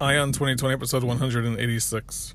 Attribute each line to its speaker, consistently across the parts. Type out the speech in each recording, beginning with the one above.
Speaker 1: Ion 2020, episode 186.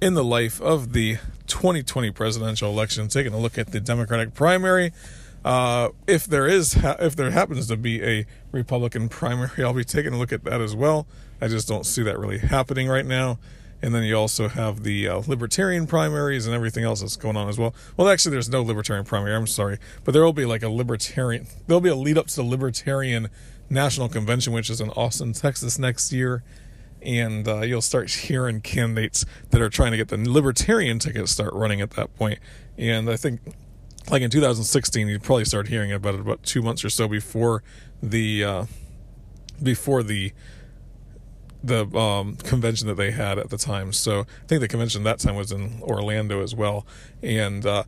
Speaker 1: in the life of the 2020 presidential election, taking a look at the Democratic primary. Uh, if there is, if there happens to be a Republican primary, I'll be taking a look at that as well. I just don't see that really happening right now. And then you also have the uh, libertarian primaries and everything else that's going on as well. Well, actually, there's no libertarian primary. I'm sorry, but there will be like a libertarian. There'll be a lead up to the Libertarian National Convention, which is in Austin, Texas next year and uh, you'll start hearing candidates that are trying to get the libertarian ticket start running at that point. And I think, like in 2016, you probably start hearing about it about two months or so before the uh, before the the um, convention that they had at the time. So I think the convention that time was in Orlando as well, and. Uh,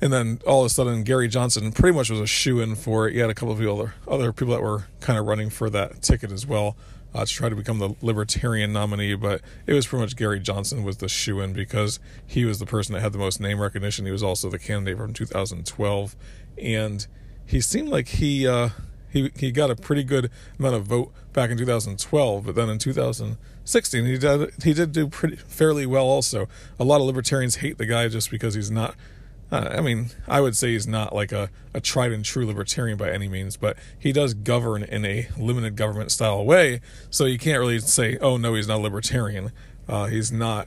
Speaker 1: and then all of a sudden, Gary Johnson pretty much was a shoe in for it. You had a couple of other, other people that were kind of running for that ticket as well uh, to try to become the Libertarian nominee, but it was pretty much Gary Johnson was the shoe in because he was the person that had the most name recognition. He was also the candidate from 2012, and he seemed like he uh, he he got a pretty good amount of vote back in 2012, but then in 2016 he did he did do pretty fairly well. Also, a lot of libertarians hate the guy just because he's not uh, I mean, I would say he's not like a, a tried and true libertarian by any means, but he does govern in a limited government style way. So you can't really say, oh, no, he's not a libertarian. Uh, he's not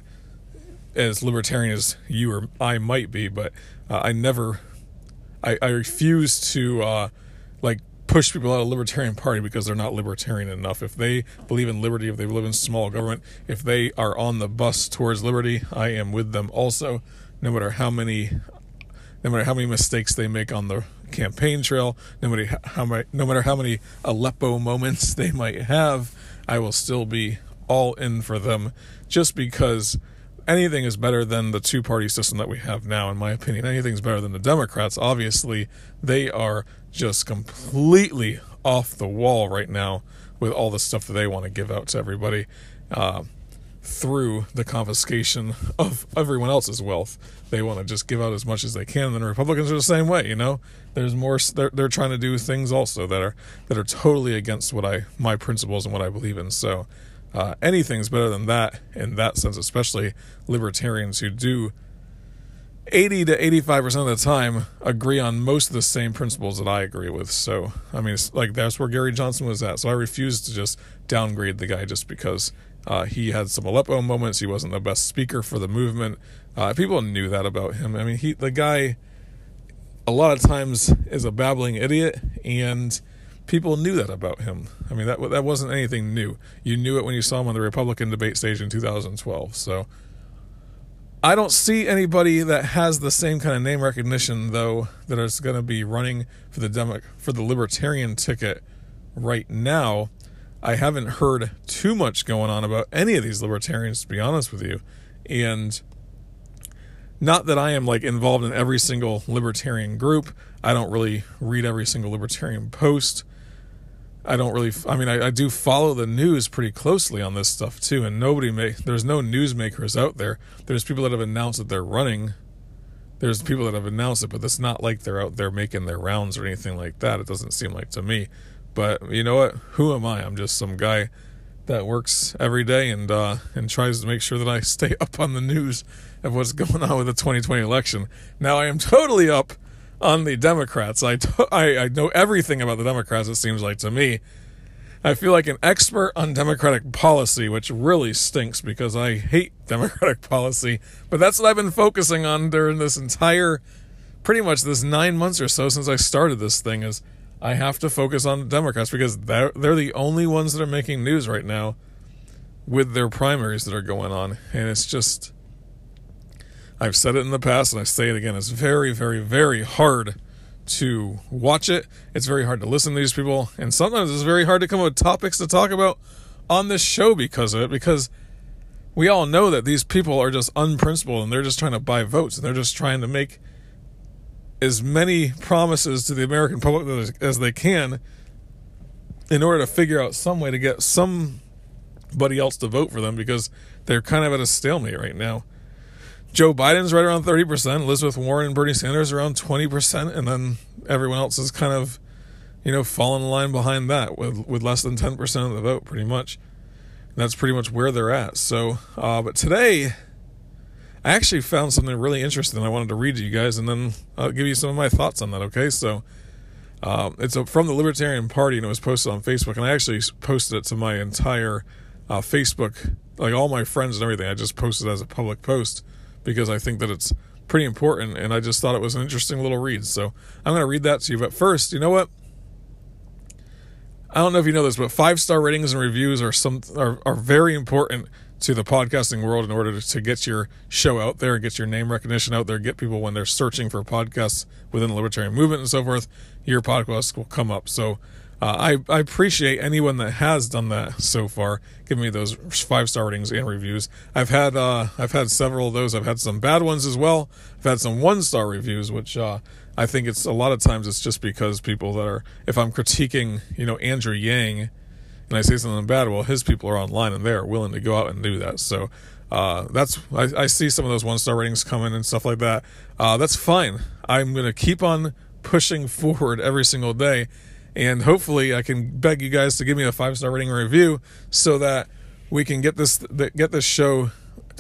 Speaker 1: as libertarian as you or I might be, but uh, I never, I, I refuse to uh, like push people out of libertarian party because they're not libertarian enough. If they believe in liberty, if they believe in small government, if they are on the bus towards liberty, I am with them also no matter how many no matter how many mistakes they make on the campaign trail, no matter how many, no matter how many Aleppo moments they might have, I will still be all in for them, just because anything is better than the two party system that we have now, in my opinion. Anything's better than the Democrats. Obviously, they are just completely off the wall right now with all the stuff that they want to give out to everybody. Uh, through the confiscation of everyone else's wealth. They want to just give out as much as they can. And then Republicans are the same way. You know, there's more. They're, they're trying to do things also that are that are totally against what I my principles and what I believe in. So uh, anything's better than that in that sense, especially libertarians who do. 80 to 85% of the time agree on most of the same principles that I agree with. So, I mean, like that's where Gary Johnson was at. So I refuse to just downgrade the guy just because uh, he had some Aleppo moments. He wasn't the best speaker for the movement. Uh, people knew that about him. I mean, he the guy a lot of times is a babbling idiot, and people knew that about him. I mean, that that wasn't anything new. You knew it when you saw him on the Republican debate stage in 2012. So. I don't see anybody that has the same kind of name recognition, though, that is going to be running for the Demo- for the Libertarian ticket right now. I haven't heard too much going on about any of these libertarians, to be honest with you. And not that I am like involved in every single libertarian group. I don't really read every single libertarian post. I don't really, I mean, I, I do follow the news pretty closely on this stuff too. And nobody make, there's no newsmakers out there. There's people that have announced that they're running. There's people that have announced it, but it's not like they're out there making their rounds or anything like that. It doesn't seem like to me. But you know what? Who am I? I'm just some guy that works every day and uh, and tries to make sure that I stay up on the news of what's going on with the 2020 election. Now I am totally up on the Democrats. I, to- I, I know everything about the Democrats. It seems like to me. I feel like an expert on Democratic policy, which really stinks because I hate Democratic policy. But that's what I've been focusing on during this entire, pretty much this nine months or so since I started this thing is I have to focus on the Democrats because they're, they're the only ones that are making news right now with their primaries that are going on. And it's just, I've said it in the past and I say it again. It's very, very, very hard to watch it. It's very hard to listen to these people. And sometimes it's very hard to come up with topics to talk about on this show because of it. Because we all know that these people are just unprincipled and they're just trying to buy votes and they're just trying to make as many promises to the American public as they can in order to figure out some way to get somebody else to vote for them because they're kind of at a stalemate right now. Joe Biden's right around 30%, Elizabeth Warren and Bernie Sanders around 20%, and then everyone else is kind of, you know, falling in line behind that with, with less than 10% of the vote, pretty much. And that's pretty much where they're at. So, uh, but today, I actually found something really interesting I wanted to read to you guys, and then I'll give you some of my thoughts on that, okay? So, um, it's a, from the Libertarian Party, and it was posted on Facebook, and I actually posted it to my entire uh, Facebook, like all my friends and everything. I just posted as a public post because I think that it's pretty important, and I just thought it was an interesting little read. So I'm going to read that to you. But first, you know what? I don't know if you know this, but five star ratings and reviews are some are, are very important to the podcasting world in order to, get your show out there, get your name recognition out there, get people when they're searching for podcasts within the libertarian movement and so forth, your podcast will come up. So uh, I, I appreciate anyone that has done that so far, giving me those five star ratings and reviews. I've had uh, I've had several of those. I've had some bad ones as well. I've had some one star reviews, which uh, I think it's a lot of times it's just because people that are if I'm critiquing you know Andrew Yang and I say something bad, well his people are online and they are willing to go out and do that. So uh, that's I, I, see some of those one star ratings coming and stuff like that. Uh, that's fine. I'm gonna keep on pushing forward every single day and hopefully I can beg you guys to give me a five star rating review so that we can get this get this show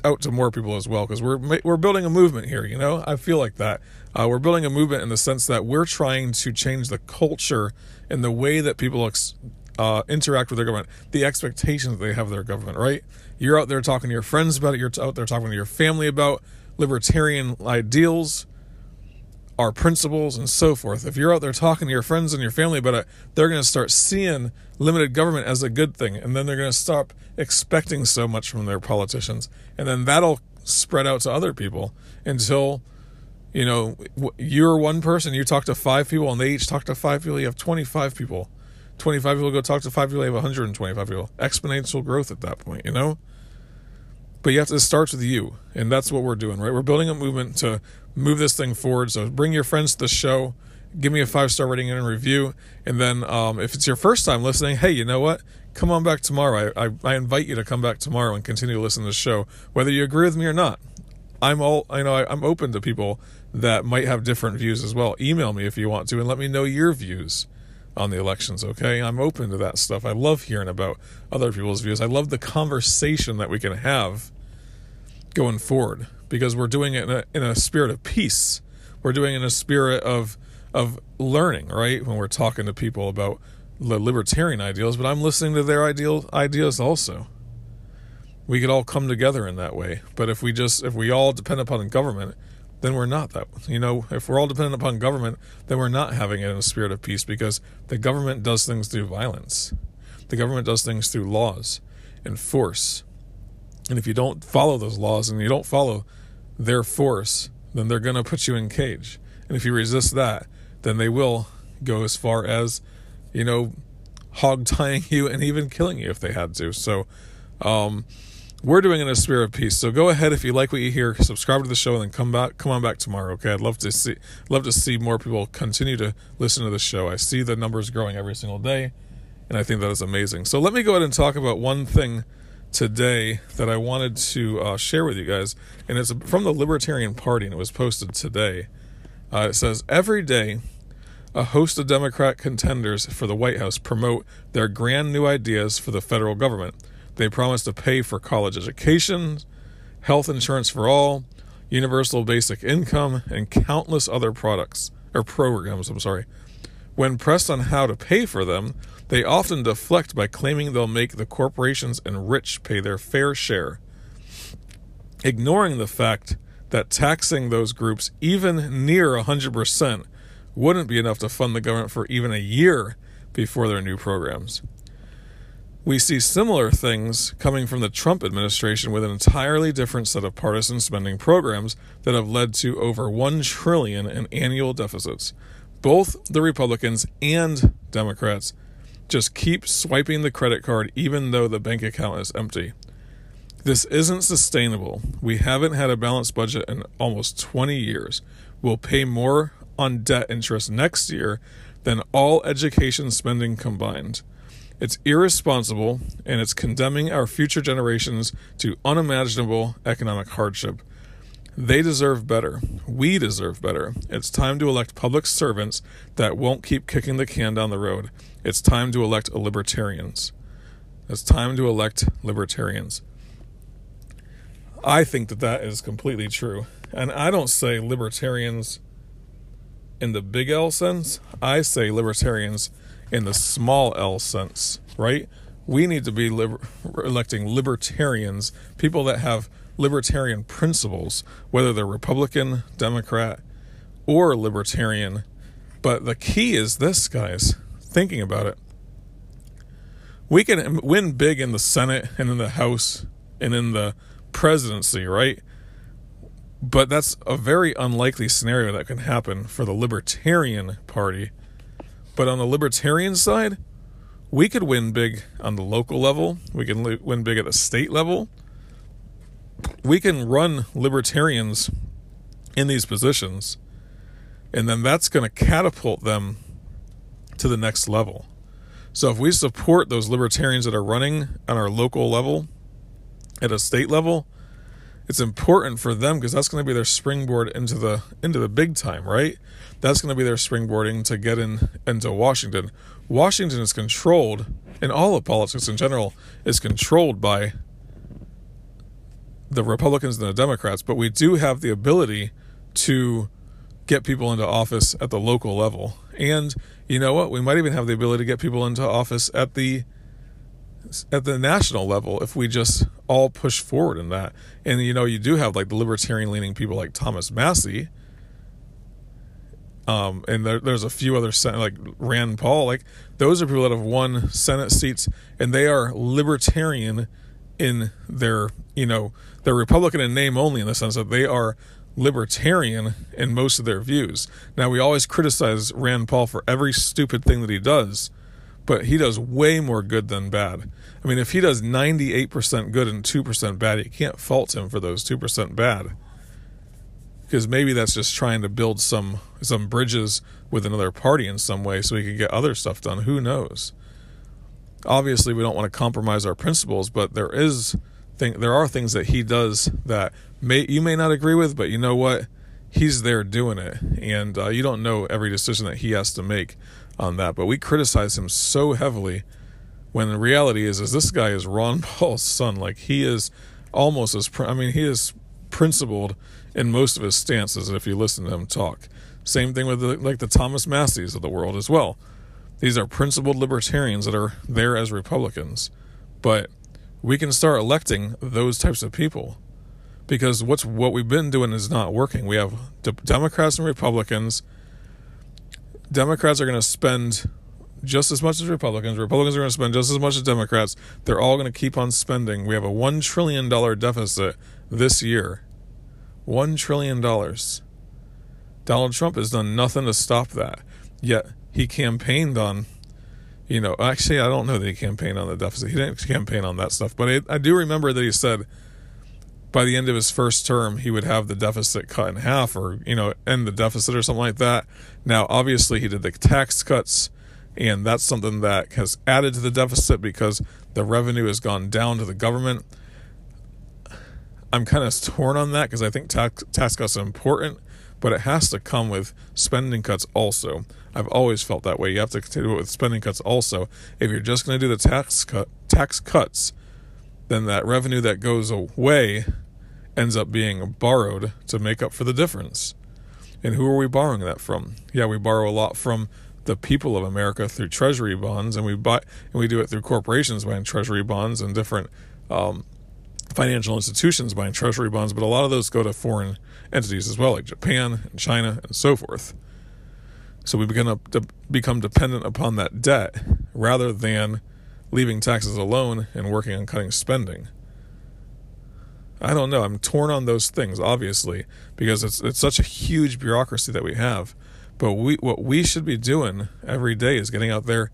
Speaker 1: out to more people as well because we're we're building a movement here. You know, I feel like that. Uh, we're building a movement in the sense that we're trying to change the culture and the way that people ex- uh, interact with their government, the expectations they have of their government. Right? You're out there talking to your friends about it. You're out there talking to your family about libertarian ideals our principles and so forth. If you're out there talking to your friends and your family about it, they're going to start seeing limited government as a good thing. And then they're going to stop expecting so much from their politicians. And then that'll spread out to other people until, you know, you're one person, you talk to five people, and they each talk to five people. You have 25 people. 25 people go talk to five people, you have 125 people. Exponential growth at that point, you know? But you have to start with you. And that's what we're doing, right? We're building a movement to move this thing forward. So bring your friends to the show. Give me a five star rating and a review. And then um, if it's your first time listening, hey, you know what? Come on back tomorrow. I, I, I invite you to come back tomorrow and continue to listen to the show, whether you agree with me or not. I'm all I know. I, I'm open to people that might have different views as well. Email me if you want to, and let me know your views on the elections. Okay, I'm open to that stuff. I love hearing about other people's views. I love the conversation that we can have going forward because we're doing it in a, in a spirit of peace. We're doing it in a spirit of of learning, right? When we're talking to people about the libertarian ideals, but I'm listening to their ideal ideas also. We could all come together in that way. But if we just if we all depend upon government, then we're not that. You know, if we're all dependent upon government, then we're not having it in a spirit of peace because the government does things through violence. The government does things through laws and force. And if you don't follow those laws and you don't follow their force, then they're going to put you in cage. And if you resist that, then they will go as far as, you know, hog tying you and even killing you if they had to. So, um, we're doing it in a spirit of peace. So go ahead if you like what you hear, subscribe to the show, and then come back. Come on back tomorrow. Okay, I'd love to see love to see more people continue to listen to the show. I see the numbers growing every single day, and I think that is amazing. So let me go ahead and talk about one thing today that I wanted to uh, share with you guys, and it's from the Libertarian Party, and it was posted today. Uh, it says every day, a host of Democrat contenders for the White House promote their grand new ideas for the federal government. They promise to pay for college education, health insurance for all, universal basic income, and countless other products or programs. I'm sorry. When pressed on how to pay for them, they often deflect by claiming they'll make the corporations and rich pay their fair share, ignoring the fact that taxing those groups even near 100% wouldn't be enough to fund the government for even a year before their new programs. We see similar things coming from the Trump administration with an entirely different set of partisan spending programs that have led to over 1 trillion in annual deficits. Both the Republicans and Democrats just keep swiping the credit card even though the bank account is empty. This isn't sustainable. We haven't had a balanced budget in almost 20 years. We'll pay more on debt interest next year than all education spending combined. It's irresponsible and it's condemning our future generations to unimaginable economic hardship. They deserve better. We deserve better. It's time to elect public servants that won't keep kicking the can down the road. It's time to elect libertarians. It's time to elect libertarians. I think that that is completely true. And I don't say libertarians in the big L sense, I say libertarians in the small L sense, right? We need to be liber- electing libertarians, people that have libertarian principles, whether they're Republican, Democrat, or libertarian. But the key is this, guys, thinking about it. We can win big in the Senate and in the House and in the presidency, right? But that's a very unlikely scenario that can happen for the Libertarian Party but on the libertarian side, we could win big on the local level. We can li- win big at the state level. We can run libertarians in these positions, and then that's going to catapult them to the next level. So if we support those libertarians that are running on our local level, at a state level, it's important for them because that's going to be their springboard into the into the big time, right? That's going to be their springboarding to get in into Washington. Washington is controlled, and all of politics in general is controlled by the Republicans and the Democrats. But we do have the ability to get people into office at the local level, and you know what? We might even have the ability to get people into office at the at the national level if we just all push forward in that. And you know, you do have like the libertarian leaning people like Thomas Massie. Um, and there, there's a few other like Rand Paul, like those are people that have won Senate seats, and they are libertarian in their, you know, they're Republican in name only in the sense that they are libertarian in most of their views. Now we always criticize Rand Paul for every stupid thing that he does, but he does way more good than bad. I mean, if he does 98% good and 2% bad, you can't fault him for those 2% bad. Because maybe that's just trying to build some some bridges with another party in some way so he can get other stuff done. Who knows? Obviously, we don't want to compromise our principles, but there is thing there are things that he does that may you may not agree with, but you know what? He's there doing it, and uh, you don't know every decision that he has to make on that. But we criticize him so heavily when the reality is is this guy is Ron Paul's son. Like he is almost as I mean he is principled in most of his stances if you listen to him talk. Same thing with the, like the Thomas Massies of the world as well. These are principled libertarians that are there as Republicans, but we can start electing those types of people because what's what we've been doing is not working. We have Democrats and Republicans Democrats are going to spend just as much as Republicans. Republicans are going to spend just as much as Democrats. They're all going to keep on spending. We have a $1 trillion deficit this year. $1 trillion. Donald Trump has done nothing to stop that. Yet he campaigned on, you know, actually, I don't know that he campaigned on the deficit. He didn't campaign on that stuff. But I, I do remember that he said by the end of his first term, he would have the deficit cut in half or, you know, end the deficit or something like that. Now, obviously, he did the tax cuts, and that's something that has added to the deficit because the revenue has gone down to the government. I'm kind of torn on that because I think tax, tax cuts are important, but it has to come with spending cuts also. I've always felt that way. You have to continue it with spending cuts also. If you're just going to do the tax cut, tax cuts, then that revenue that goes away ends up being borrowed to make up for the difference. And who are we borrowing that from? Yeah, we borrow a lot from the people of America through treasury bonds, and we buy and we do it through corporations buying treasury bonds and different um, financial institutions buying treasury bonds. But a lot of those go to foreign entities as well, like Japan and China and so forth. So we begin to become dependent upon that debt rather than leaving taxes alone and working on cutting spending. I don't know. I'm torn on those things, obviously, because it's it's such a huge bureaucracy that we have. But we what we should be doing every day is getting out there,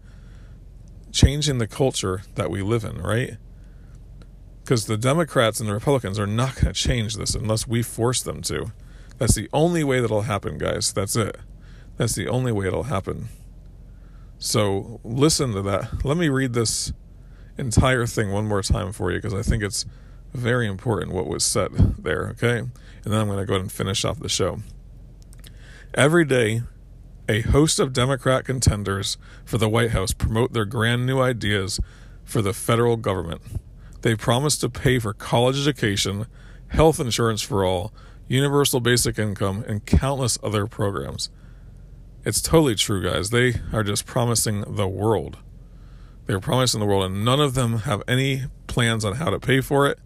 Speaker 1: changing the culture that we live in, right? Because the Democrats and the Republicans are not going to change this unless we force them to. That's the only way that'll happen, guys. That's it. That's the only way it'll happen. So listen to that. Let me read this entire thing one more time for you because I think it's very important what was said there, okay? And then I'm going to go ahead and finish off the show. Every day, a host of Democrat contenders for the White House promote their grand new ideas for the federal government. They promise to pay for college education, health insurance for all, universal basic income, and countless other programs. It's totally true, guys. They are just promising the world. They're promising the world, and none of them have any plans on how to pay for it.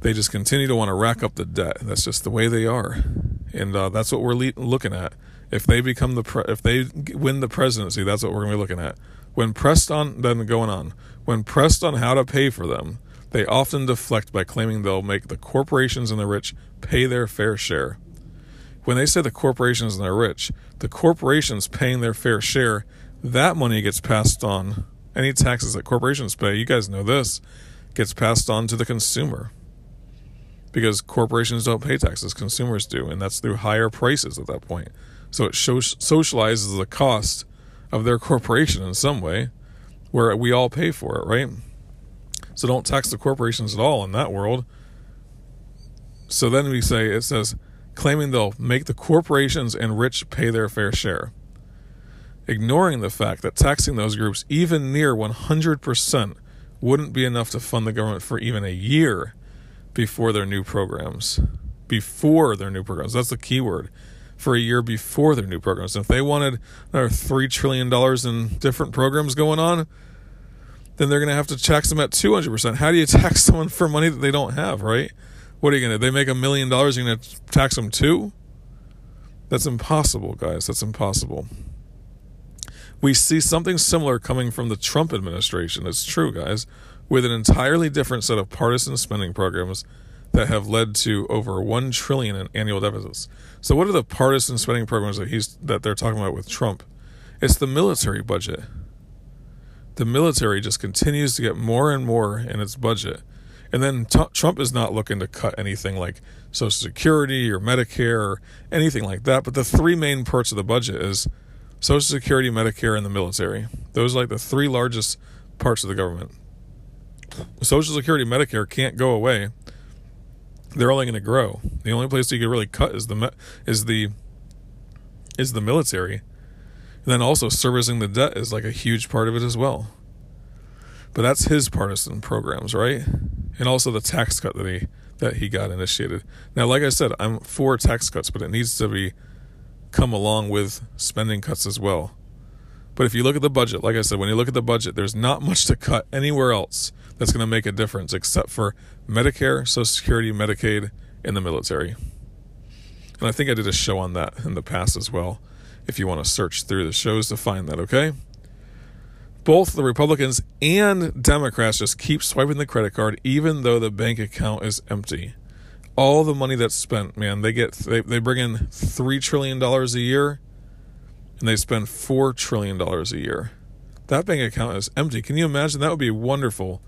Speaker 1: They just continue to want to rack up the debt. That's just the way they are, and uh, that's what we're le- looking at. If they become the pre- if they win the presidency, that's what we're going to be looking at. When pressed on, then going on. When pressed on how to pay for them, they often deflect by claiming they'll make the corporations and the rich pay their fair share when they say the corporations and the rich, the corporations paying their fair share, that money gets passed on. Any taxes that corporations pay, you guys know this, gets passed on to the consumer. Because corporations don't pay taxes, consumers do, and that's through higher prices at that point. So it socializes the cost of their corporation in some way, where we all pay for it, right? So don't tax the corporations at all in that world. So then we say it says claiming they'll make the corporations and rich pay their fair share, ignoring the fact that taxing those groups even near 100% wouldn't be enough to fund the government for even a year before their new programs. Before their new programs. That's the key word. For a year before their new programs. And if they wanted another $3 trillion in different programs going on, then they're going to have to tax them at 200%. How do you tax someone for money that they don't have, right? What are you going to They make a million dollars, you're going to tax them too? That's impossible, guys. That's impossible. We see something similar coming from the Trump administration. It's true, guys, with an entirely different set of partisan spending programs that have led to over 1 trillion in annual deficits. So what are the partisan spending programs that he's that they're talking about with Trump? It's the military budget. The military just continues to get more and more in its budget and then t- Trump is not looking to cut anything like Social Security or Medicare or anything like that. But the three main parts of the budget is Social Security, Medicare, and the military. Those are like the three largest parts of the government. Social Security, Medicare can't go away. They're only going to grow. The only place you can really cut is the is the is the military. And then also servicing the debt is like a huge part of it as well. But that's his partisan programs, right? And also the tax cut that he that he got initiated. Now, like I said, I'm for tax cuts, but it needs to be come along with spending cuts as well. But if you look at the budget, like I said, when you look at the budget, there's not much to cut anywhere else that's going to make a difference except for Medicare, Social Security, Medicaid, and the military. And I think I did a show on that in the past as well. If you want to search through the shows to find that, okay? Both the Republicans and Democrats just keep swiping the credit card, even though the bank account is empty. All the money that's spent, man, they get they, they bring in three trillion dollars a year, and they spend four trillion dollars a year. That bank account is empty. Can you imagine? That would be wonderful.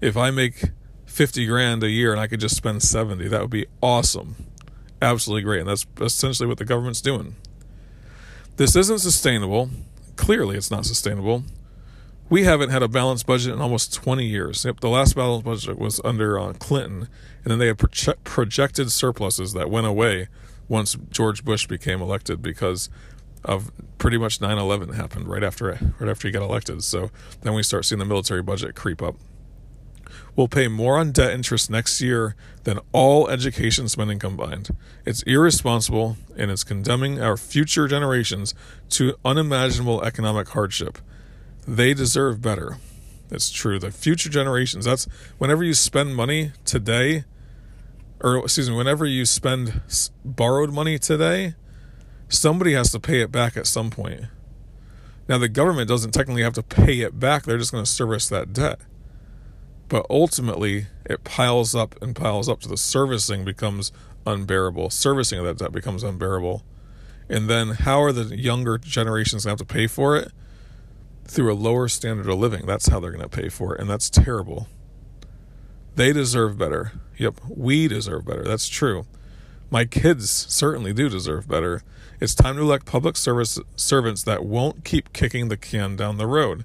Speaker 1: If I make fifty grand a year and I could just spend seventy, that would be awesome. Absolutely great, and that's essentially what the government's doing. This isn't sustainable. Clearly, it's not sustainable we haven't had a balanced budget in almost 20 years. The last balanced budget was under uh, Clinton, and then they had proje- projected surpluses that went away once George Bush became elected because of pretty much 9/11 happened right after right after he got elected. So then we start seeing the military budget creep up. We'll pay more on debt interest next year than all education spending combined. It's irresponsible and it's condemning our future generations to unimaginable economic hardship they deserve better. It's true. The future generations, that's whenever you spend money today, or excuse me, whenever you spend borrowed money today, somebody has to pay it back at some point. Now, the government doesn't technically have to pay it back, they're just going to service that debt. But ultimately, it piles up and piles up to the servicing becomes unbearable. Servicing of that debt becomes unbearable. And then, how are the younger generations going to have to pay for it? Through a lower standard of living. That's how they're going to pay for it. And that's terrible. They deserve better. Yep, we deserve better. That's true. My kids certainly do deserve better. It's time to elect public service servants that won't keep kicking the can down the road.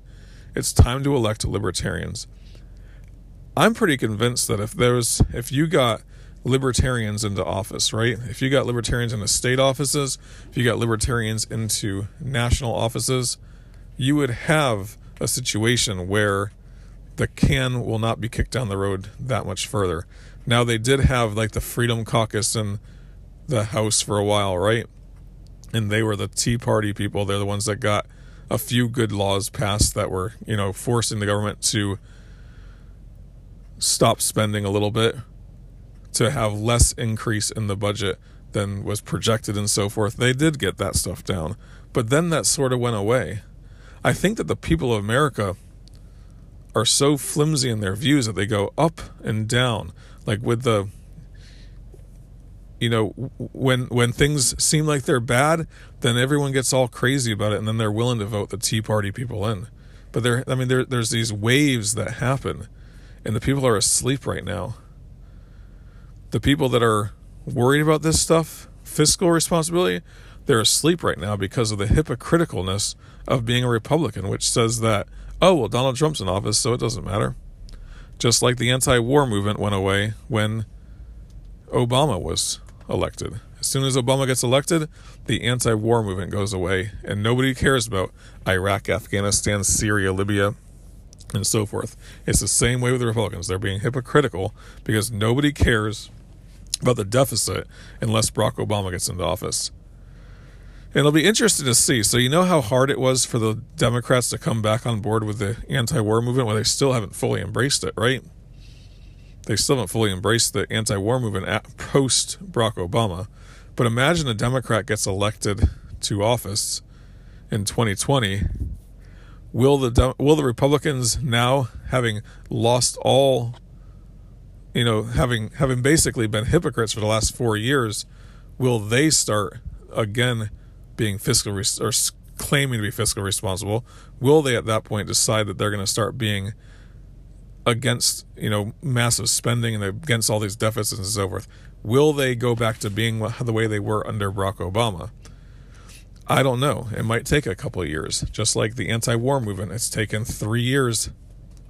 Speaker 1: It's time to elect libertarians. I'm pretty convinced that if there's if you got libertarians into office, right? If you got libertarians into state offices, if you got libertarians into national offices, you would have a situation where the can will not be kicked down the road that much further. Now they did have like the Freedom Caucus in the House for a while, right? And they were the Tea Party people. They're the ones that got a few good laws passed that were, you know, forcing the government to stop spending a little bit to have less increase in the budget than was projected and so forth. They did get that stuff down. But then that sort of went away. I think that the people of America are so flimsy in their views that they go up and down. Like with the you know when when things seem like they're bad then everyone gets all crazy about it and then they're willing to vote the tea party people in. But there i mean there, there's these waves that happen and the people are asleep right now. The people that are worried about this stuff fiscal responsibility they're asleep right now because of the hypocriticalness of being a republican which says that oh well donald trump's in office so it doesn't matter just like the anti war movement went away when Obama was elected. As soon as Obama gets elected, the anti war movement goes away, and nobody cares about Iraq, Afghanistan, Syria, Libya, and so forth. It's the same way with the Republicans. They're being hypocritical because nobody cares about the deficit unless Barack Obama gets into office. And it'll be interesting to see. So, you know how hard it was for the Democrats to come back on board with the anti war movement? Well, they still haven't fully embraced it, right? They still haven't fully embraced the anti war movement post Barack Obama. But imagine a Democrat gets elected to office in 2020. Will the will the Republicans now having lost all you know having having basically been hypocrites for the last 4 years will they start again being fiscal res- or claiming to be fiscal responsible, will they at that point decide that they're going to start being against you know massive spending and against all these deficits and so forth? Will they go back to being the way they were under Barack Obama? I don't know. It might take a couple of years, just like the anti-war movement. It's taken three years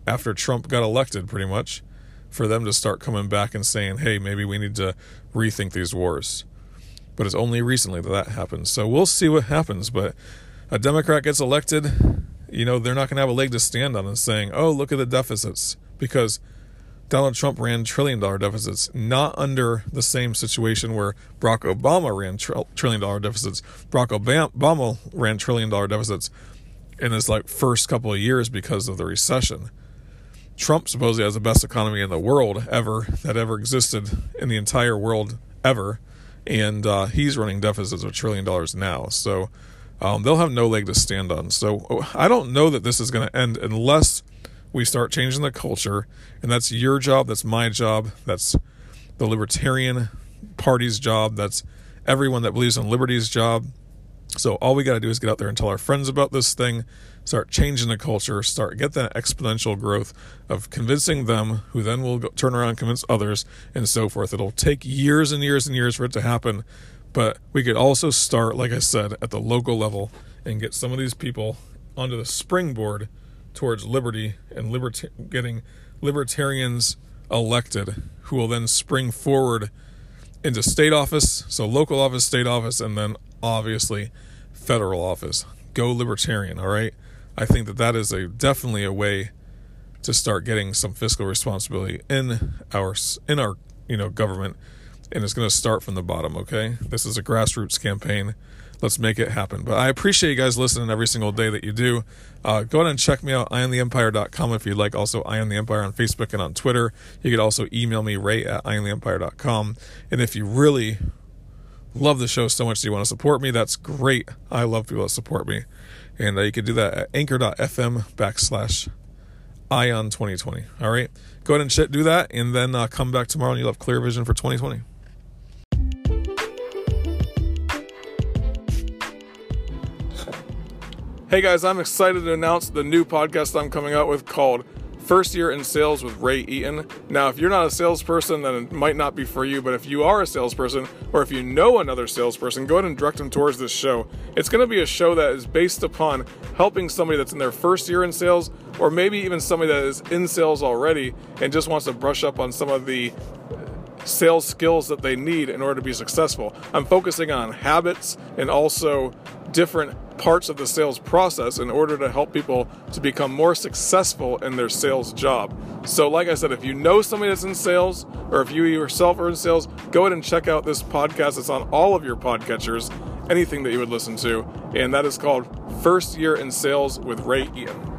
Speaker 1: after Trump got elected, pretty much, for them to start coming back and saying, "Hey, maybe we need to rethink these wars." But it's only recently that that happens. So we'll see what happens. But a Democrat gets elected, you know, they're not going to have a leg to stand on and saying, oh, look at the deficits. Because Donald Trump ran trillion dollar deficits, not under the same situation where Barack Obama ran tr- trillion dollar deficits. Barack Obama ran trillion dollar deficits in his like first couple of years because of the recession. Trump supposedly has the best economy in the world ever that ever existed in the entire world ever and uh, he's running deficits of a trillion dollars now. So um, they'll have no leg to stand on. So I don't know that this is going to end unless we start changing the culture, and that's your job, that's my job, that's the Libertarian Party's job, that's everyone that believes in liberty's job. So all we got to do is get out there and tell our friends about this thing, start changing the culture, start get that exponential growth of convincing them, who then will go, turn around convince others, and so forth. It'll take years and years and years for it to happen, but we could also start, like I said, at the local level and get some of these people onto the springboard towards liberty and liberta- getting libertarians elected, who will then spring forward into state office, so local office, state office, and then obviously federal office. Go libertarian, all right? I think that that is a definitely a way to start getting some fiscal responsibility in our in our you know government, and it's going to start from the bottom. Okay, this is a grassroots campaign. Let's make it happen. But I appreciate you guys listening every single day that you do. Uh, go ahead and check me out, iontheempire.com if you'd like. Also, Ion the Empire on Facebook and on Twitter. You could also email me, ray at iontheempire.com. And if you really love the show so much that you want to support me, that's great. I love people that support me. And uh, you can do that at anchor.fm backslash ion 2020. All right. Go ahead and do that. And then uh, come back tomorrow and you'll have clear vision for 2020. Hey guys, I'm excited to announce the new podcast I'm coming out with called First Year in Sales with Ray Eaton. Now, if you're not a salesperson, then it might not be for you, but if you are a salesperson or if you know another salesperson, go ahead and direct them towards this show. It's going to be a show that is based upon helping somebody that's in their first year in sales or maybe even somebody that is in sales already and just wants to brush up on some of the sales skills that they need in order to be successful. I'm focusing on habits and also different parts of the sales process in order to help people to become more successful in their sales job. So, like I said, if you know somebody that's in sales or if you yourself are in sales, go ahead and check out this podcast. It's on all of your podcatchers, anything that you would listen to, and that is called First Year in Sales with Ray Eaton.